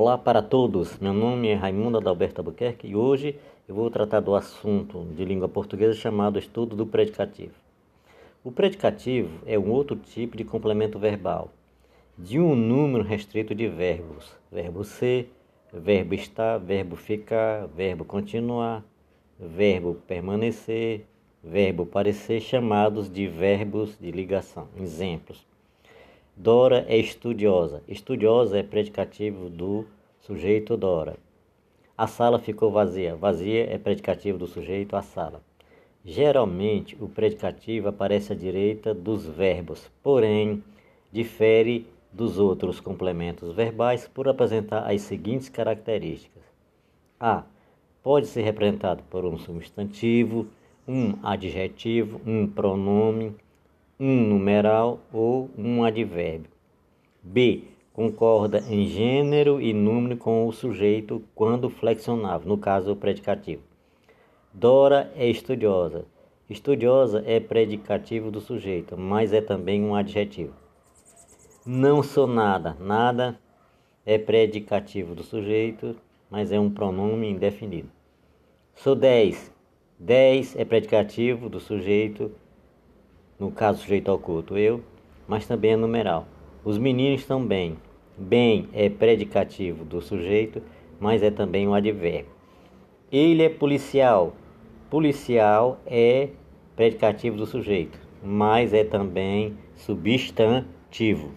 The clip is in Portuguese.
Olá para todos, meu nome é Raimundo Adalberto Albuquerque e hoje eu vou tratar do assunto de língua portuguesa chamado estudo do predicativo. O predicativo é um outro tipo de complemento verbal de um número restrito de verbos: verbo ser, verbo estar, verbo ficar, verbo continuar, verbo permanecer, verbo parecer, chamados de verbos de ligação. Exemplos: Dora é estudiosa. Estudiosa é predicativo do sujeito Dora. A sala ficou vazia. Vazia é predicativo do sujeito a sala. Geralmente, o predicativo aparece à direita dos verbos, porém, difere dos outros complementos verbais por apresentar as seguintes características: A. Pode ser representado por um substantivo, um adjetivo, um pronome, um numeral ou um advérbio. B. Concorda em gênero e número com o sujeito quando flexionável, no caso, o predicativo. Dora é estudiosa. Estudiosa é predicativo do sujeito, mas é também um adjetivo. Não sou nada. Nada é predicativo do sujeito, mas é um pronome indefinido. Sou 10. 10 é predicativo do sujeito, no caso sujeito oculto, eu, mas também é numeral. Os meninos estão bem. Bem é predicativo do sujeito, mas é também um advérbio. Ele é policial. Policial é predicativo do sujeito, mas é também substantivo.